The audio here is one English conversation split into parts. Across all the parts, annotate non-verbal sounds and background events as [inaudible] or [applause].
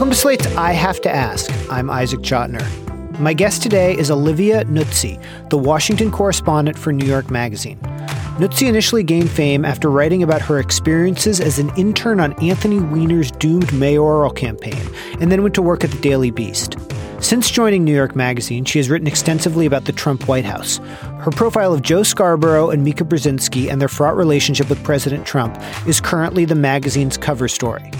Welcome to Slate's I Have to Ask. I'm Isaac Chotiner. My guest today is Olivia Nuzzi, the Washington correspondent for New York Magazine. Nuzzi initially gained fame after writing about her experiences as an intern on Anthony Weiner's doomed mayoral campaign, and then went to work at the Daily Beast. Since joining New York Magazine, she has written extensively about the Trump White House. Her profile of Joe Scarborough and Mika Brzezinski and their fraught relationship with President Trump is currently the magazine's cover story.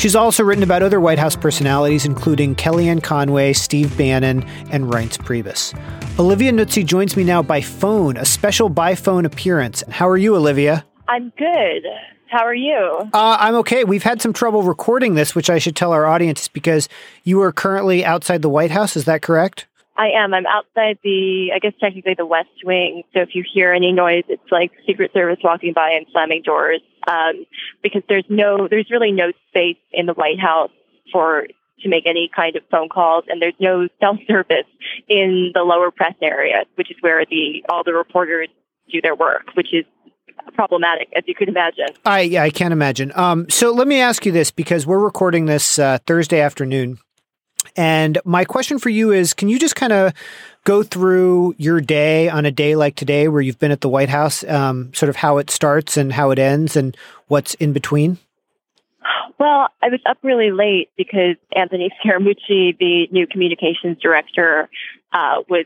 She's also written about other White House personalities, including Kellyanne Conway, Steve Bannon, and Reince Priebus. Olivia Nuzzi joins me now by phone, a special by phone appearance. How are you, Olivia? I'm good. How are you? Uh, I'm okay. We've had some trouble recording this, which I should tell our audience because you are currently outside the White House. Is that correct? I am. I'm outside the, I guess technically the West Wing. So if you hear any noise, it's like Secret Service walking by and slamming doors. Um, because there's no, there's really no space in the White House for to make any kind of phone calls, and there's no cell service in the lower press area, which is where the all the reporters do their work, which is problematic, as you could imagine. I yeah, I can't imagine. Um, so let me ask you this because we're recording this uh, Thursday afternoon. And my question for you is can you just kind of go through your day on a day like today where you've been at the White House, um, sort of how it starts and how it ends and what's in between? Well, I was up really late because Anthony [laughs] Scaramucci, the new communications director, uh, was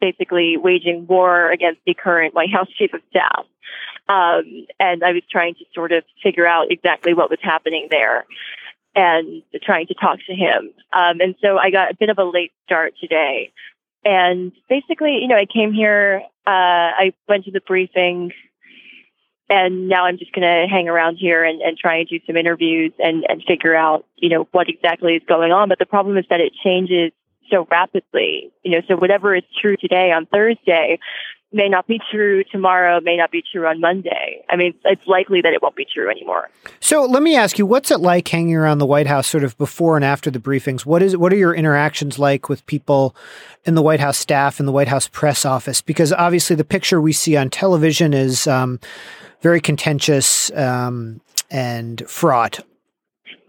basically waging war against the current White House chief of staff. Um, and I was trying to sort of figure out exactly what was happening there and trying to talk to him. Um, and so I got a bit of a late start today. And basically, you know, I came here, uh, I went to the briefing, and now I'm just going to hang around here and, and try and do some interviews and, and figure out, you know, what exactly is going on. But the problem is that it changes so rapidly, you know, so whatever is true today on Thursday may not be true tomorrow, may not be true on Monday. I mean, it's likely that it won't be true anymore. So let me ask you, what's it like hanging around the White House sort of before and after the briefings? What is what are your interactions like with people in the White House staff and the White House press office? Because obviously the picture we see on television is um, very contentious um, and fraught.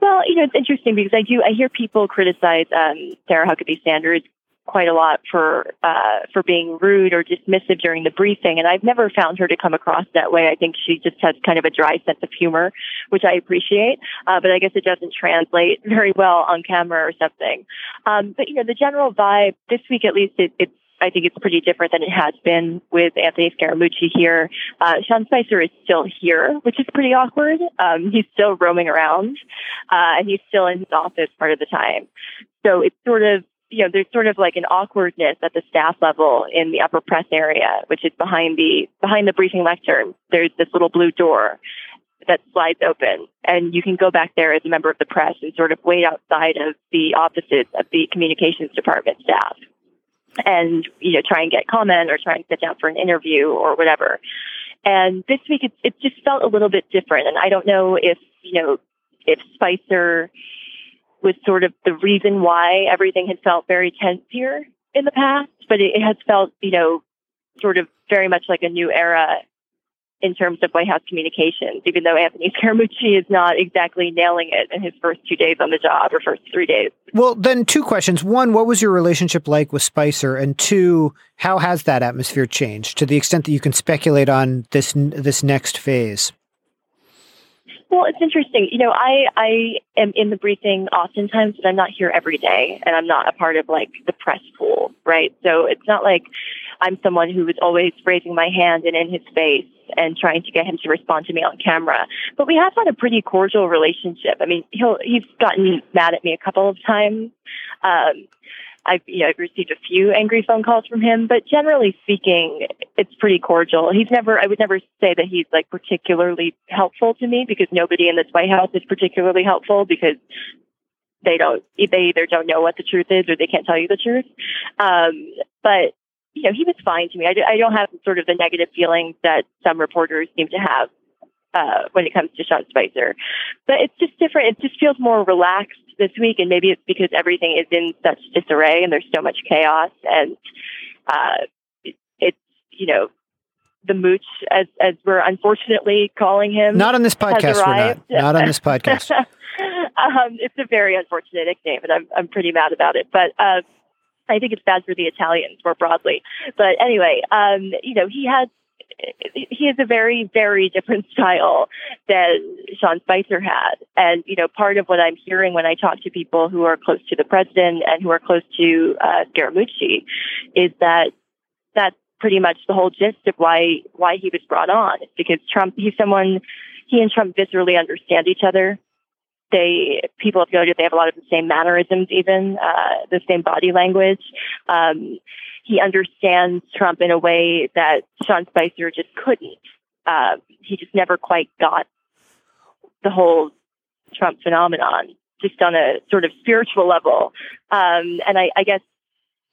Well, you know, it's interesting because I do I hear people criticize um, Sarah Huckabee Sanders quite a lot for uh, for being rude or dismissive during the briefing, and I've never found her to come across that way. I think she just has kind of a dry sense of humor, which I appreciate, uh, but I guess it doesn't translate [laughs] very well on camera or something. Um, but you know, the general vibe this week, at least, it, it's I think it's pretty different than it has been with Anthony Scaramucci here. Uh, Sean Spicer is still here, which is pretty awkward. Um, he's still roaming around, uh, and he's still in his office part of the time. So it's sort of you know, there's sort of like an awkwardness at the staff level in the upper press area, which is behind the behind the briefing lectern. There's this little blue door that slides open, and you can go back there as a member of the press and sort of wait outside of the offices of the communications department staff, and you know, try and get comment or try and sit down for an interview or whatever. And this week, it, it just felt a little bit different, and I don't know if you know if Spicer was sort of the reason why everything had felt very tense here in the past, but it, it has felt, you know, sort of very much like a new era in terms of White House communications, even though Anthony Scaramucci is not exactly nailing it in his first two days on the job or first three days. Well, then two questions. One, what was your relationship like with Spicer? And two, how has that atmosphere changed to the extent that you can speculate on this this next phase? Well, it's interesting. You know, I I am in the briefing oftentimes, but I'm not here every day, and I'm not a part of like the press pool, right? So it's not like I'm someone who is always raising my hand and in his face and trying to get him to respond to me on camera. But we have had a pretty cordial relationship. I mean, he'll he's gotten mad at me a couple of times. Um, I've you know received a few angry phone calls from him, but generally speaking, it's pretty cordial. He's never I would never say that he's like particularly helpful to me because nobody in this White House is particularly helpful because they don't they either don't know what the truth is or they can't tell you the truth. Um, but you know, he was fine to me. I, I don't have sort of the negative feelings that some reporters seem to have uh, when it comes to Sean Spicer. But it's just different. It just feels more relaxed this week, and maybe it's because everything is in such disarray and there's so much chaos, and uh, it, it's you know the mooch as as we're unfortunately calling him. Not on this podcast. We're not. Not on this podcast. [laughs] Um, it's a very unfortunate nickname, and I'm I'm pretty mad about it. But uh, I think it's bad for the Italians more broadly. But anyway, um, you know, he has he has a very, very different [laughs] style than Sean Spicer had. And, you know, part of what I'm hearing when I talk to people who are close to the president and who are close to uh, Scaramucci is that that's pretty much the whole gist of why, why he was brought on. It's because Trump, he's someone, he and Trump viscerally understand each other. They, people have noted they have a lot of the same mannerisms, even, uh, the same body language. Um, he understands Trump in a way that Sean Spicer just couldn't. Uh, he just never quite got the whole Trump phenomenon, just on a sort of spiritual level. Um, and I, I guess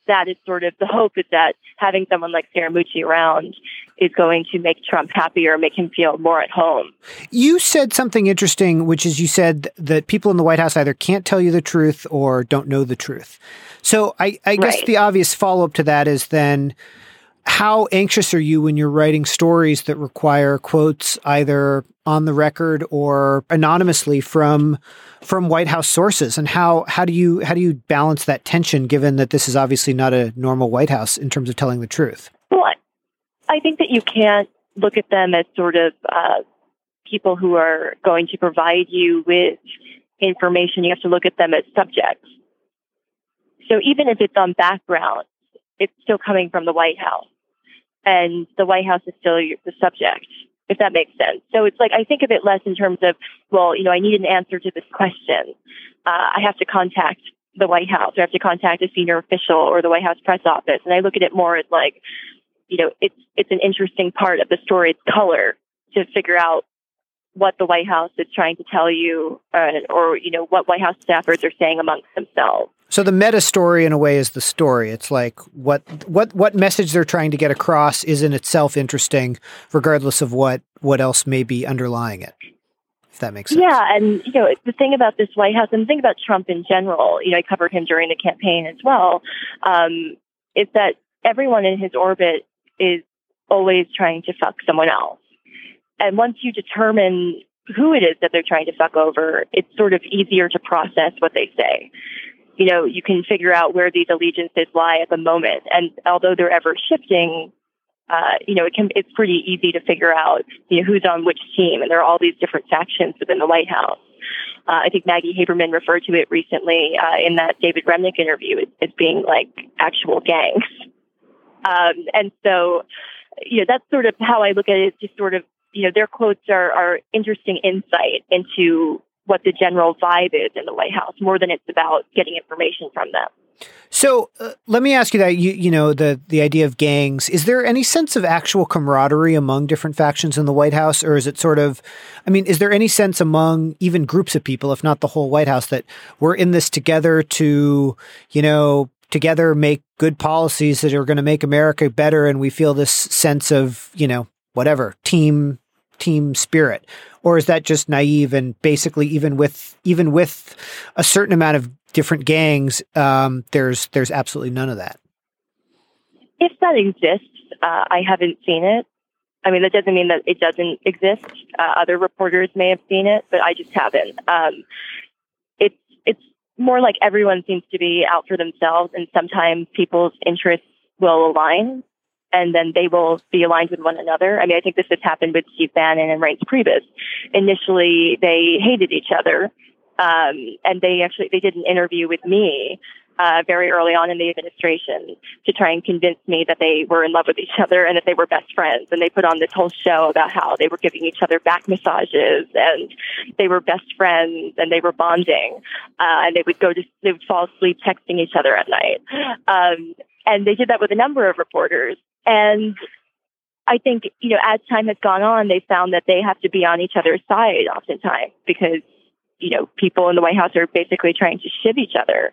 that is sort of the hope is that having someone like Scaramucci around is going to make Trump happier, make him feel more at home. You said something interesting, which is you said that people in the White House either can't tell you the truth or don't know the truth. So I, I guess Right. the obvious follow up to that is then how anxious are you when you're writing stories that require quotes either on the record or anonymously from from White House sources and how how do you how do you balance that tension given that this is obviously not a normal White House in terms of telling the truth? Well, I- think that you can't look at them as sort of uh, people who are going to provide you with information. You have to look at them as subjects. So even if it's on background, it's still coming from the White House, and the White House is still the subject. If that makes sense. So it's like I think of it less in terms of, well, you know, I need an answer to this question. Uh, I have to contact the White House, or I have to contact a senior official or the White House press office, and I look at it more as like, you know, it's it's an interesting part of the story. It's color to figure out what the White House is trying to tell you, uh, or you know, what White House staffers are saying amongst themselves. So the meta story in a way is the story. It's like what what what message they're trying to get across is in itself interesting, regardless of what what else may be underlying it. If that makes sense. Yeah, and you know, the thing about this White House and the thing about Trump in general, you know, I covered him during the campaign as well, um, is that everyone in his orbit is always trying to fuck someone else. And once you determine who it is that they're trying to fuck over, it's sort of easier to process what they say. You know, you can figure out where these allegiances lie at the moment. And although they're ever shifting, uh, you know, it can, it's pretty easy to figure out, you know, who's on which team. And there are all these different factions within the White House. Uh, I think Maggie Haberman referred to it recently uh, in that David Remnick interview as, being like actual gangs. Um, and so, you know, that's sort of how I look at it. Just sort of, you know, their quotes are, are interesting insight into what the general vibe is in the White House, more than it's about getting information from them. So uh, let me ask you that you you know the the idea of gangs is there any sense of actual camaraderie among different factions in the White House or is it sort of I mean is there any sense among even groups of people if not the whole White House that we're in this together to you know together make good policies that are going to make America better and we feel this sense of you know whatever team team spirit or is that just naive and basically even with even with a certain amount of different gangs um, there's there's absolutely none of that If that exists, uh, I haven't seen it. I mean, that doesn't mean that it doesn't exist. Uh, other reporters may have seen it, but I just haven't. Um, it's it's more like everyone seems to be out for themselves, and sometimes people's interests will align, and then they will be aligned with one another. I mean, I think this has happened with Steve Bannon and Reince Priebus. Initially, they hated each other, um, and they actually they did an interview with me uh, very early on in the administration to try and convince me that they were in love with each other and that they were best friends. And they put on this whole show about how they were giving each other back massages and they were best friends and they were bonding. Uh, and they would go to, they would fall asleep texting each other at night. Um, and they did that with a number of reporters. And I think, you know, as time has gone on, they found that they have to be on each other's side oftentimes because, you know, people in the White House are basically trying to shiv each other.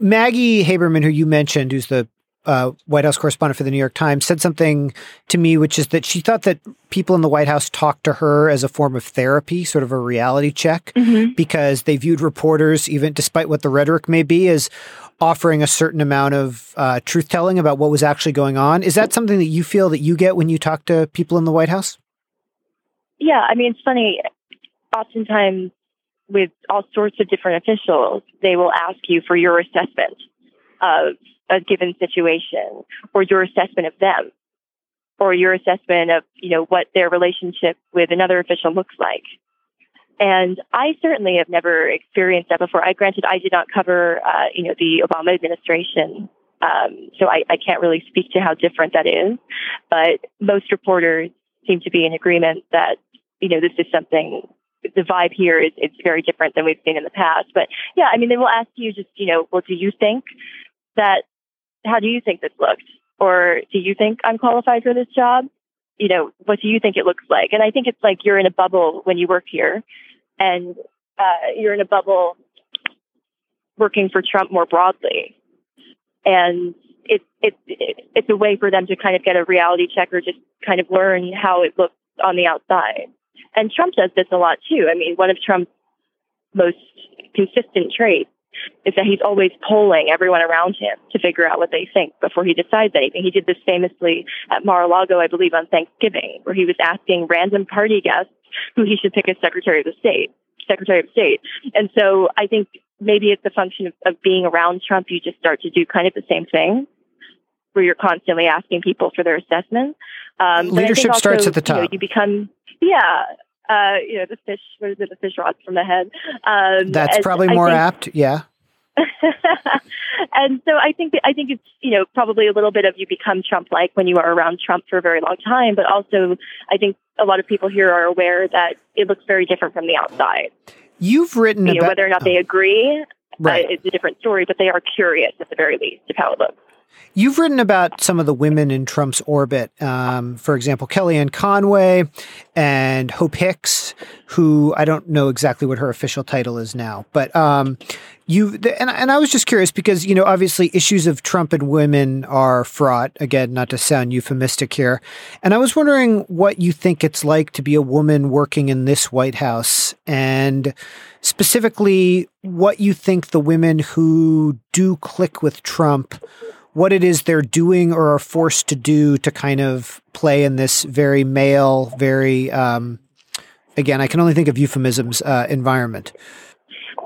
Maggie Haberman, who you mentioned, who's the uh, White House correspondent for the New York Times, said something to me, which is that she thought that people in the White House talked to her as a form of therapy, sort of a reality check, mm-hmm. because they viewed reporters, even despite what the rhetoric may be, as offering a certain amount of uh, truth telling about what was actually going on. Is that something that you feel that you get when you talk to people in the White House? Yeah, I mean, it's funny. Oftentimes, with all sorts of different officials, they will ask you for your assessment of a given situation or your assessment of them or your assessment of, you know, what their relationship with another official looks like. And I certainly have never experienced that before. I granted I did not cover, uh, you know, the Obama administration. Um, so I, I can't really speak to how different that is, but most reporters seem to be in agreement that, you know, this is something the vibe here is it's very different than we've seen in the past. But yeah, I mean, they will ask you just, you know, well, do you think that how do you think this looks? Or do you think I'm qualified for this job? You know, what do you think it looks like? And I think it's like you're in a bubble when you work here and uh, you're in a bubble working for Trump more broadly. And it, it, it, it's a way for them to kind of get a reality check or just kind of learn how it looks on the outside. And Trump does this a lot too. I mean, one of Trump's most consistent traits is that he's always polling everyone around him to figure out what they think before he decides anything. He did this famously at Mar-a-Lago, I believe, on Thanksgiving, where he was asking random party guests who he should pick as Secretary of the State, Secretary of State. And so I think maybe it's a function of, of being around Trump. You just start to do kind of the same thing where you're constantly asking people for their assessment. Um, Leadership also, starts at the top. You, know, you become, yeah, uh, you know, the fish, what is it, the fish rots from the head. Um, That's probably more think, apt, yeah. [laughs] and so I think I think it's you know probably a little bit of you become Trump like when you are around Trump for a very long time, but also I think a lot of people here are aware that it looks very different from the outside. You've written you know, about, whether or not they agree. Right. Uh, it's a different story, but they are curious at the very least of how it looks. You've written about some of the women in Trump's orbit. Um, for example, Kellyanne Conway and Hope Hicks, who I don't know exactly what her official title is now, but um, you and and I was just curious because you know obviously issues of Trump and women are fraught. Again, not to sound euphemistic here, and I was wondering what you think it's like to be a woman working in this White House, and specifically what you think the women who do click with Trump what it is they're doing or are forced to do to kind of play in this very male, very um, again, I can only think of euphemisms uh, environment.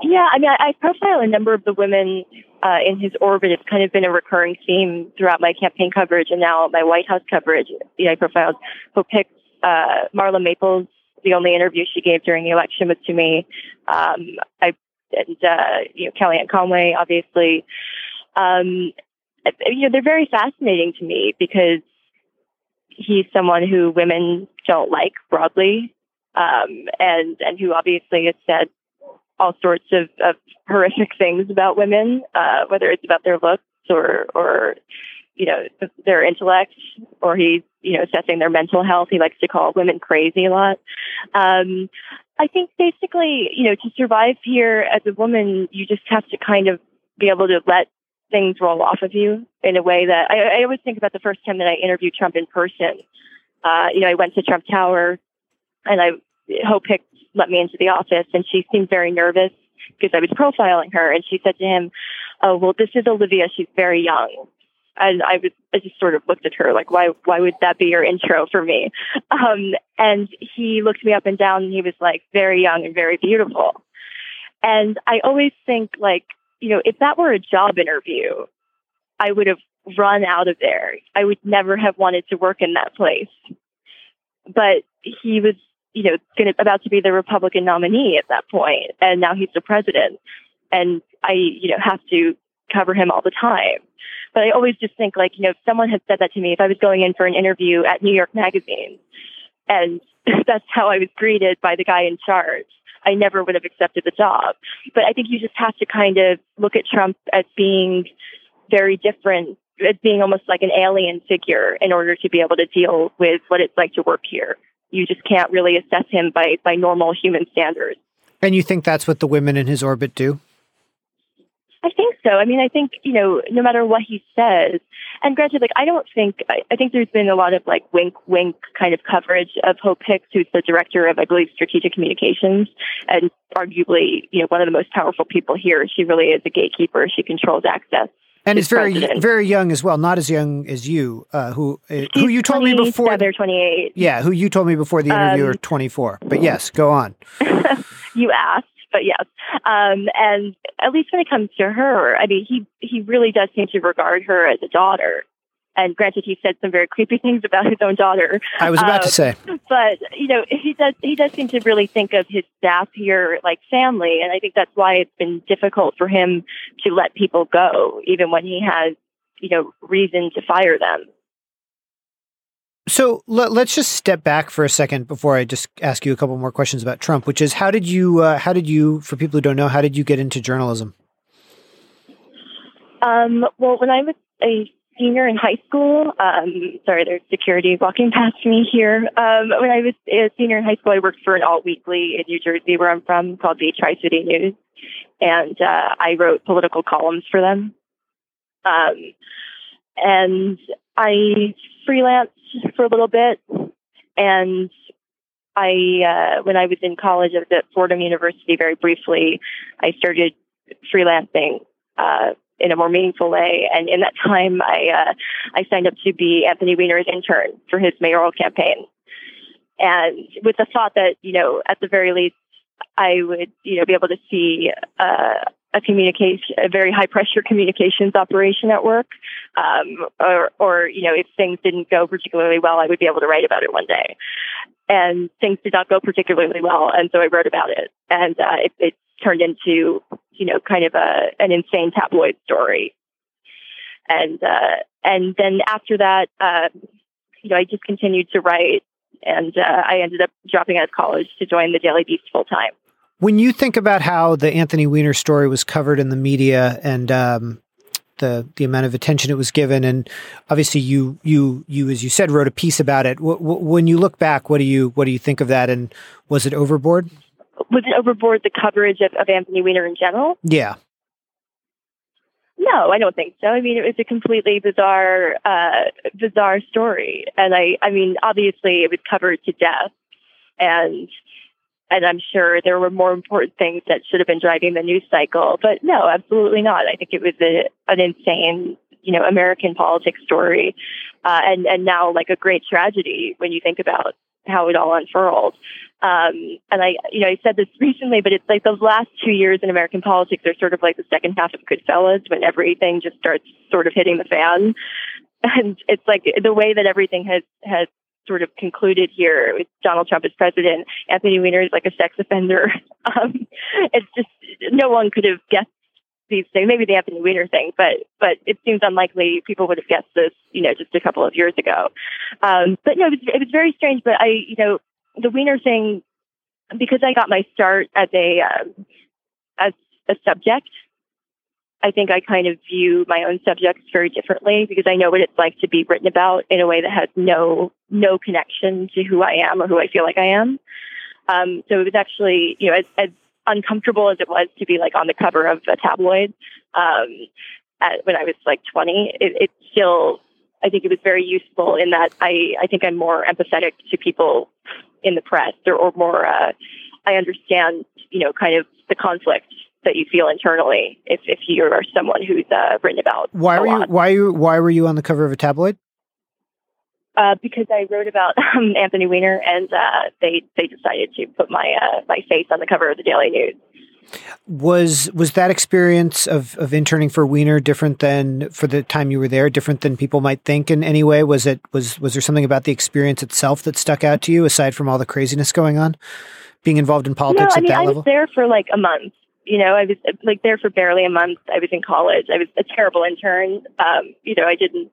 Yeah, I mean, I, I profile a number of the women uh, in his orbit. It's kind of been a recurring theme throughout my campaign coverage and now my White House coverage. You know, I profiled Hope Hicks, uh, Marla Maples. The only interview she gave during the election was to me. Um, I and uh, you know Kellyanne Conway, obviously. Um, you know, they're very fascinating to me because he's someone who women don't like broadly, um, and and who obviously has said all sorts of, of horrific [laughs] things about women, uh, whether it's about their looks or or you know their intellect, or he's you know assessing their mental health. He likes to call women crazy a lot. Um, I think basically, you know, to survive here as a woman, you just have to kind of be able to let things roll off of you in a way that I, I always think about the first time that I interviewed Trump in person. Uh, you know, I went to Trump Tower and I Hope Hicks let me into the office and she seemed very nervous because I was profiling her and she said to him, Oh, well, this is Olivia. She's very young. And I was, I just sort of looked at her like, why, why would that be your intro for me? Um, and he looked me up and down and he was like very young and very beautiful. And I always think like, you know, if that were a job interview, I would have run out of there. I would never have wanted to work in that place. But he was, you know, gonna, about to be the Republican nominee at that point, and now he's the president. And I, you know, have to cover him all the time. But I always just think like, you know, if someone had said that to me, if I was going in for an interview at New York Magazine, and [laughs] that's how I was greeted by the guy in charge, I never would have accepted the job. But I think you just have to kind of look at Trump as being very different, as being almost like an alien figure in order to be able to deal with what it's like to work here. you just can't really assess him by by normal human standards. And you think that's what the women in his orbit do? I think so. I mean, I think, you know, no matter what he says, and granted, like, I don't think, I, I think there's been a lot of like wink, wink kind of coverage of Hope Hicks, who's the director of, I believe, strategic communications and arguably, you know, one of the most powerful people here. She really is a gatekeeper. She controls access. And is very, president. very young as well, not as young as you, uh, who, uh, who you told me before. They're 28. Yeah, who you told me before the interview um, are 24. But yes, go on. [laughs] you asked but yes. Um, and at least when it comes to her, I mean, he he really does seem to regard her as a daughter. And granted, he said some very creepy [laughs] things about his own daughter. I was about um, to say, but you know, he does he does seem to really think of his staff here like family, and I think that's why it's been difficult for him to let people go, even when he has you know reason to fire them. So let, us just step back for a second before I just ask you a couple more questions about Trump, which is how did you, uh, how did you, for people who don't know, how did you get into journalism? Um, well, when I was a senior in high school, um, sorry, there's security walking past me here. Um, when I was a senior in high school, I worked for an alt weekly in New Jersey, where I'm from, called the Tri City News, and uh, I wrote political columns for them. Um, and I freelanced for a little bit, and I, uh, when I was in college, I was at Fordham University very briefly. I started freelancing uh, in a more meaningful way, and in that [laughs] time, I uh, I signed up to be Anthony Weiner's intern for his mayoral campaign, and with the thought that you know, at the very least, I would you know be able to see uh, a communication, a very high pressure communications operation at work, um, or, or, you know, if things didn't go particularly well, I would be able to write about it one day. And things did not go particularly well, and so I wrote about it, and uh, it, it turned into, you know, kind of a an insane tabloid story. And uh, and then after that, uh, you know, I just continued to write, and uh, I ended up dropping out of college to join the Daily Beast full time. When you think about how the Anthony Weiner story was covered in the media and um, the the amount of attention it was given, and obviously you you you as you said wrote a piece about it. W- w- when you look back, what do you what do you think of that? And was it overboard? Was it overboard the coverage of, of Anthony Weiner in general? Yeah. No, I don't think so. I mean, it was a completely bizarre, uh, bizarre story, and I, I mean, obviously, it was covered to death, and and I'm sure there were more important things that should have been driving the news cycle. But no, absolutely not. I think it was a, an insane, you know, American politics story, uh, and and now like a great tragedy when you think about how it all unfurled. Um, and I, you know, I said this [laughs] recently, but it's like the last two years in American politics are sort of like the second half of Goodfellas when everything just starts sort of hitting the fan. [laughs] And it's like the way that everything has, has sort of concluded here with Donald Trump as president. Anthony Weiner is like a sex offender. [laughs] Um, it's just no one could have guessed these things. Maybe the Anthony Weiner thing, but but it seems unlikely people would have guessed this, you know, just a couple of years ago. Um, but no, it was, it was very strange. But I, you know, the Weiner thing because I got my start as a um, as a subject I think I kind of view my own subjects very differently because I know what it's like to be written about in a way that has no no connection to who I am or who I feel like I am. Um, so it was actually, you know, as, as uncomfortable as it was to be like on the cover of a tabloid um, at, when I was like 20, it, it still, I think it was very useful in that I, I think I'm more empathetic to people in the press or, or more, uh, I understand, you know, kind of the conflict that you feel internally if, if you are someone who's uh, written about. Why were you why you why were you on the cover of a tabloid? Uh, because I wrote about [laughs] um, Anthony Weiner, and uh, they they decided to put my uh, my face on the cover of the Daily News. Was was that experience of, of interning for Weiner different than for the time you were there? Different than people might think in any way? Was it was was there something about the experience itself that stuck out to you aside from all the craziness going on? Being involved in politics no, I mean, at that I level? was there for like a month, you know, I was like there for barely a month. I was in college. I was a terrible intern. Um, you know, I didn't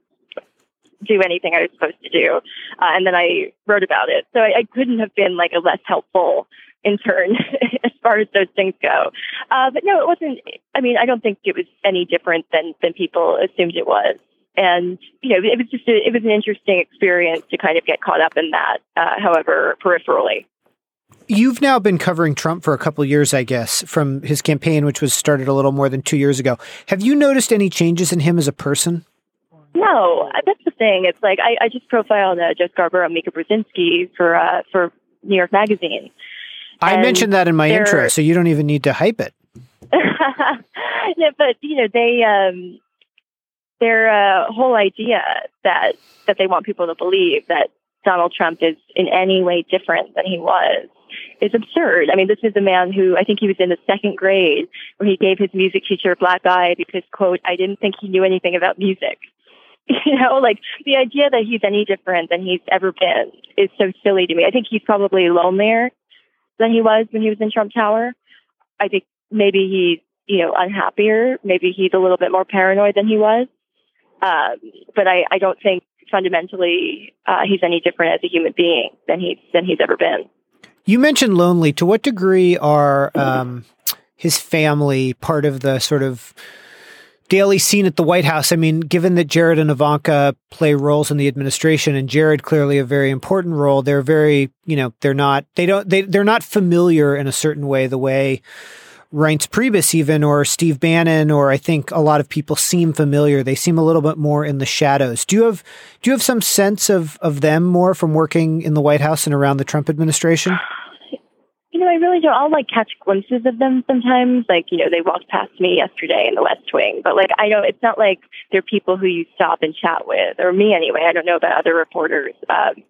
do anything I was supposed to do. Uh, and then I wrote about it. So I, I couldn't have been like a less helpful intern [laughs] as far as those things go. Uh, but no, it wasn't, I mean, I don't think it was any different than, than people assumed it was. and you know, it was just a, it was an interesting experience to kind of get caught up in that. Uh, however, peripherally. You've now been covering Trump for a couple years, I guess, from his campaign, which was started a little more than two years ago. Have you noticed any changes in him as a person? No, that's the thing. It's like I, I just profiled uh, Joe Scarborough and Mika Brzezinski for uh, for New York Magazine. I and mentioned that in my intro, so you don't even need to hype it. [laughs] yeah, but you know they um, their uh, whole idea that that they want people to believe that Donald Trump is in any way different than he was is absurd. I mean, this is a man who I think he was in the second grade where he gave his music teacher a black eye because, quote, I didn't think he knew anything about music. [laughs] You know, like the idea that he's any different than he's ever been is so silly to me. I think he's probably lonelier than he was when he was in Trump Tower. I think maybe he's, you know, unhappier. Maybe he's a little bit more paranoid than he was. Um, but I, I don't think fundamentally uh, he's any different as a human being than he's than he's ever been. You mentioned lonely. To what degree are um, his family part of the sort of daily scene at the White House. I mean, given that Jared and Ivanka play roles in the administration and Jared clearly a very important role, they're very, you know, they're not, they don't, they, they're not familiar in a certain way, the way Reince Priebus even, or Steve Bannon, or I think a lot of people seem familiar. They seem a little bit more in the shadows. Do you have, do you have some sense of, of them more from working in the White House and around the Trump administration? You know, I really don't. I'll like catch glimpses of them sometimes. Like, you know, they walked past me yesterday in the West Wing, but like, I know it's not like they're people who you stop and chat with, or me anyway. I don't know about other reporters. Um,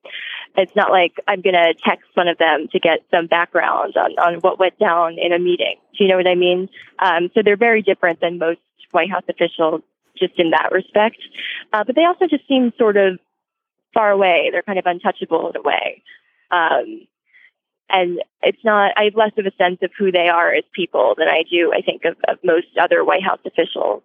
it's not like I'm going to text one of them to get some background on, on what went down in a meeting. Do you know what I mean? Um, so they're very different than most White House officials just in that respect. Uh, but they also just seem sort of far away. They're kind of untouchable in a way. Um, and it's not i have less of a sense of who they are as people than i do i think of, of most other white house officials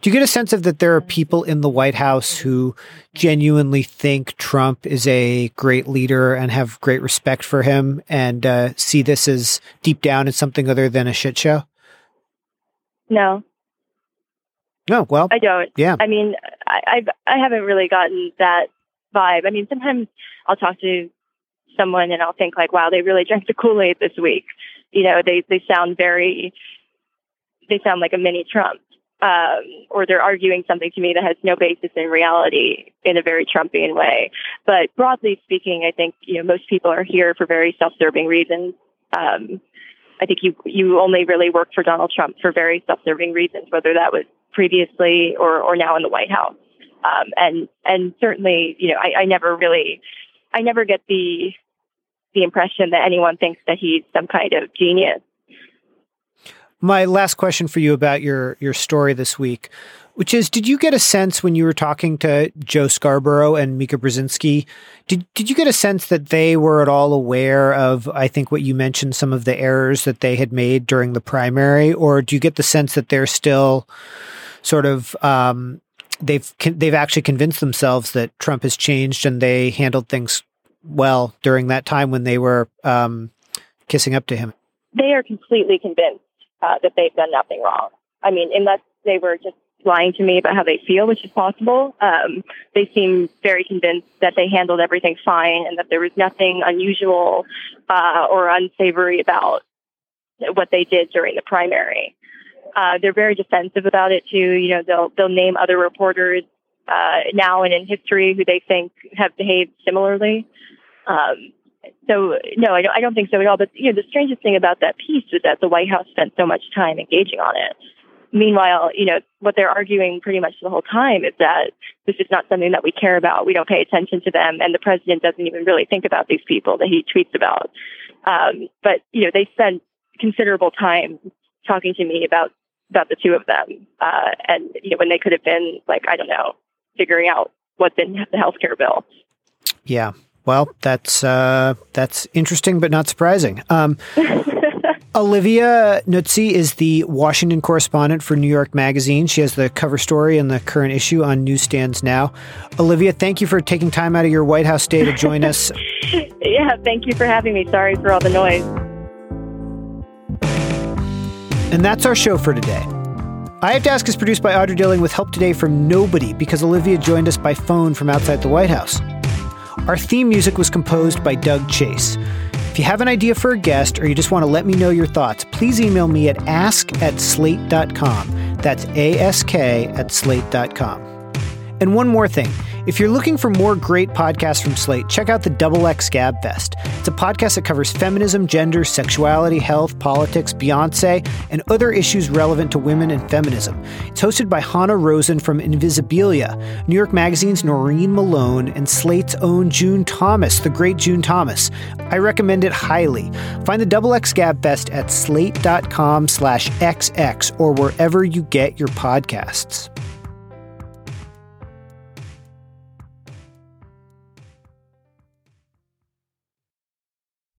do you get a sense of that there are people in the White House who genuinely think Trump is a great leader and have great respect for him and uh, see this as deep down as something other than a shit show? No. No, well, I don't. Yeah. I mean, I, I've I haven't really gotten that vibe. I mean, sometimes I'll talk to someone and I'll think like, wow, they really [laughs] drank the Kool Aid this week. You know, they they sound very, they sound like a mini Trump, um, or they're arguing something to me that has no basis in reality in a very Trumpian way. But broadly speaking, I think you know most people are here for very self-serving reasons. Um, I think you you only really work for Donald Trump for very self-serving reasons, whether that was previously or or now in the White House. Um, and and certainly, you know, I, I never really, I never get the the impression that anyone thinks that he's some kind of genius. My last question for you about your your story this week, which is, did you get a sense when you were talking to Joe Scarborough and Mika Brzezinski, did did you get a sense that they were at all aware of, I think, what you mentioned, some of the errors that they had made during the primary, or do you get the sense that they're still sort of um, they've they've actually convinced themselves that Trump has changed and they handled things well during that time when they were um, kissing up to him? They are completely convinced uh, that they've done nothing wrong. I mean, unless they were just lying to me about how they feel, which is possible, um, they seem very convinced that they handled everything fine and that there was nothing unusual uh, or unsavory about what they did during the primary. Uh, they're very defensive about it too. You know, they'll they'll name other reporters uh, now and in history who they think have behaved similarly. Um, so no, I don't, I don't think so at all. But you know, the strangest thing about that piece was that the White House spent so much time engaging on it. Meanwhile, you know, what they're arguing pretty much the whole time is that this is not something that we care about. We don't pay attention to them, and the president doesn't even really think about these people that he tweets about. Um, but you know, they spent considerable time talking to me about about the two of them, uh, and you know, when they could have been like, I don't know, figuring out what's in the healthcare bill. Yeah, well, that's uh, that's interesting, but not surprising. Um, [laughs] Olivia Nuzzi is the Washington correspondent for New York Magazine. She has the cover story in the current issue on newsstands now. Olivia, thank you for taking time out of your White House day to join us. [laughs] yeah, thank you for having me. Sorry for all the noise. And that's our show for today. I Have to Ask is produced by Audrey Dilling with help today from nobody because Olivia joined us by phone from outside the White House. Our theme music was composed by Doug Chase. If you have an idea for a guest or you just want to let me know your thoughts, please email me at ask at slate.com. That's ask at slate.com. And one more thing. If you're looking for more great podcasts from Slate, check out the Double X Gab Fest. It's a podcast that covers feminism, gender, sexuality, health, politics, Beyonce, and other issues relevant to women and feminism. It's hosted by Hanna Rosin from Invisibilia, New York Magazine's Noreen Malone, and Slate's own June Thomas, the great June Thomas. I recommend it highly. Find the Double X Gab Fest at slate.com slash XX or wherever you get your podcasts.